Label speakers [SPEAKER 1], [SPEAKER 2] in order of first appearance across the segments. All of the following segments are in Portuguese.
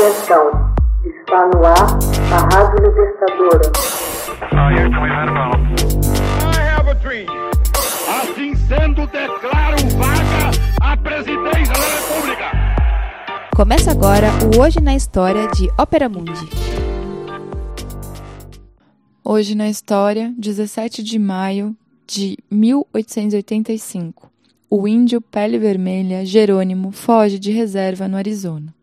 [SPEAKER 1] Atenção, está no ar a Rádio Libertadora.
[SPEAKER 2] Assim sendo, declaro vaga a presidência da República.
[SPEAKER 3] Começa agora o Hoje na História de Ópera Mundi. Hoje na História, 17 de maio de 1885. O índio Pele Vermelha Jerônimo foge de reserva no Arizona.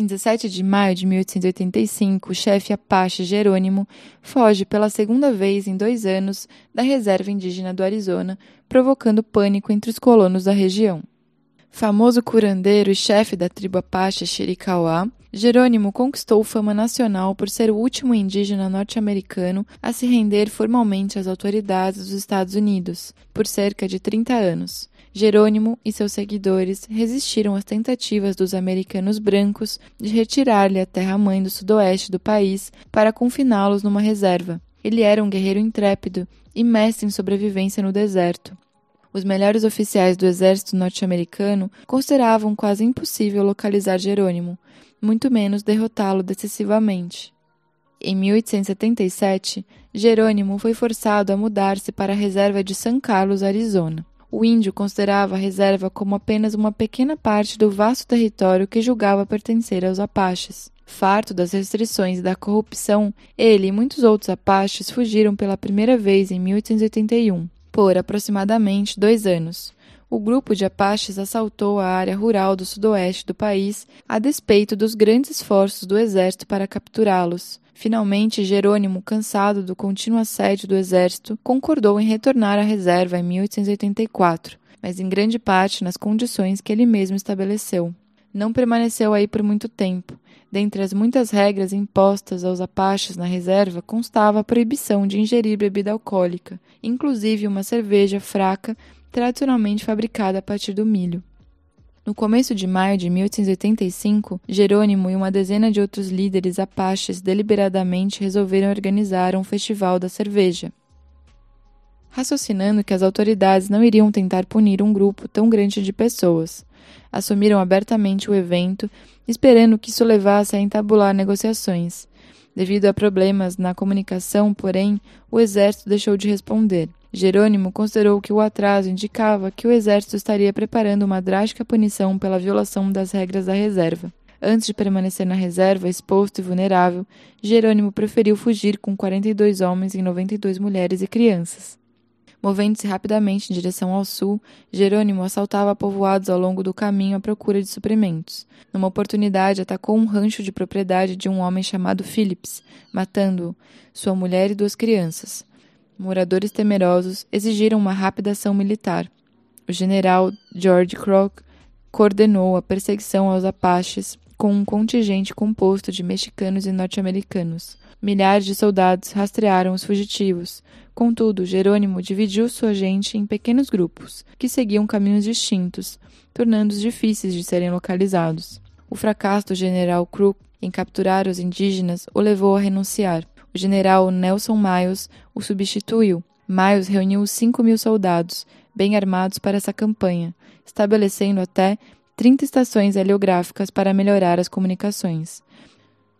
[SPEAKER 3] Em 17 de maio de 1885, o chefe Apache Jerônimo foge pela segunda vez em dois anos da reserva indígena do Arizona, provocando pânico entre os colonos da região. Famoso curandeiro e chefe da tribo Apache Chiricahua, Jerônimo conquistou fama nacional por ser o último indígena norte-americano a se render formalmente às autoridades dos Estados Unidos, por cerca de 30 anos. Jerônimo e seus seguidores resistiram às tentativas dos americanos brancos de retirar-lhe a terra-mãe do sudoeste do país para confiná-los numa reserva. Ele era um guerreiro intrépido e mestre em sobrevivência no deserto. Os melhores oficiais do exército norte-americano consideravam quase impossível localizar Jerônimo, muito menos derrotá-lo decisivamente. Em 1877, Jerônimo foi forçado a mudar-se para a reserva de San Carlos, Arizona. O índio considerava a reserva como apenas uma pequena parte do vasto território que julgava pertencer aos Apaches. Farto das restrições e da corrupção, ele e muitos outros Apaches fugiram pela primeira vez em 1881, por aproximadamente dois anos. O grupo de Apaches assaltou a área rural do sudoeste do país, a despeito dos grandes esforços do exército para capturá-los. Finalmente, Jerônimo, cansado do contínuo assédio do exército, concordou em retornar à reserva em 1884, mas em grande parte nas condições que ele mesmo estabeleceu. Não permaneceu aí por muito tempo. Dentre as muitas regras impostas aos apaches na reserva constava a proibição de ingerir bebida alcoólica, inclusive uma cerveja fraca tradicionalmente fabricada a partir do milho. No começo de maio de 1885, Jerônimo e uma dezena de outros líderes apaches deliberadamente resolveram organizar um festival da cerveja. Raciocinando que as autoridades não iriam tentar punir um grupo tão grande de pessoas, assumiram abertamente o evento, esperando que isso levasse a entabular negociações. Devido a problemas na comunicação, porém, o exército deixou de responder. Jerônimo considerou que o atraso indicava que o exército estaria preparando uma drástica punição pela violação das regras da reserva. Antes de permanecer na reserva, exposto e vulnerável, Jerônimo preferiu fugir com 42 homens e 92 mulheres e crianças. Movendo-se rapidamente em direção ao sul, Jerônimo assaltava povoados ao longo do caminho à procura de suprimentos. Numa oportunidade, atacou um rancho de propriedade de um homem chamado Phillips, matando-o, sua mulher e duas crianças moradores temerosos exigiram uma rápida ação militar. O general George Crook coordenou a perseguição aos Apaches com um contingente composto de mexicanos e norte-americanos. Milhares de soldados rastrearam os fugitivos. Contudo, Jerônimo dividiu sua gente em pequenos grupos, que seguiam caminhos distintos, tornando-os difíceis de serem localizados. O fracasso do general Crook em capturar os indígenas o levou a renunciar. O general Nelson Miles o substituiu. Miles reuniu 5 mil soldados, bem armados para essa campanha, estabelecendo até 30 estações heliográficas para melhorar as comunicações.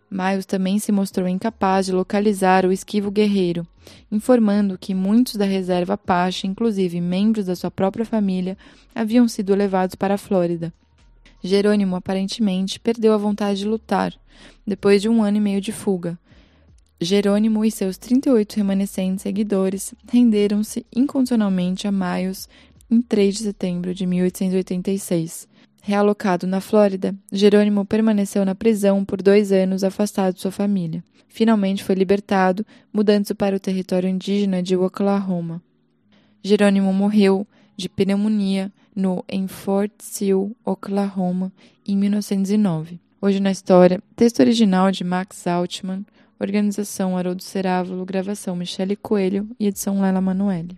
[SPEAKER 3] Miles também se mostrou incapaz de localizar o esquivo guerreiro, informando que muitos da reserva Apache, inclusive membros da sua própria família, haviam sido levados para a Flórida. Jerônimo aparentemente perdeu a vontade de lutar, depois de um ano e meio de fuga. Jerônimo e seus 38 remanescentes seguidores renderam-se incondicionalmente a Miles em 3 de setembro de 1886. Realocado na Flórida, Jerônimo permaneceu na prisão por dois anos afastado de sua família. Finalmente foi libertado, mudando-se para o território indígena de Oklahoma. Jerônimo morreu de pneumonia no em Fort Sill, Oklahoma, em 1909. Hoje na história, texto original de Max Altman, Organização Haroldo Cerávulo, gravação Michele Coelho e edição Lela Manoeli.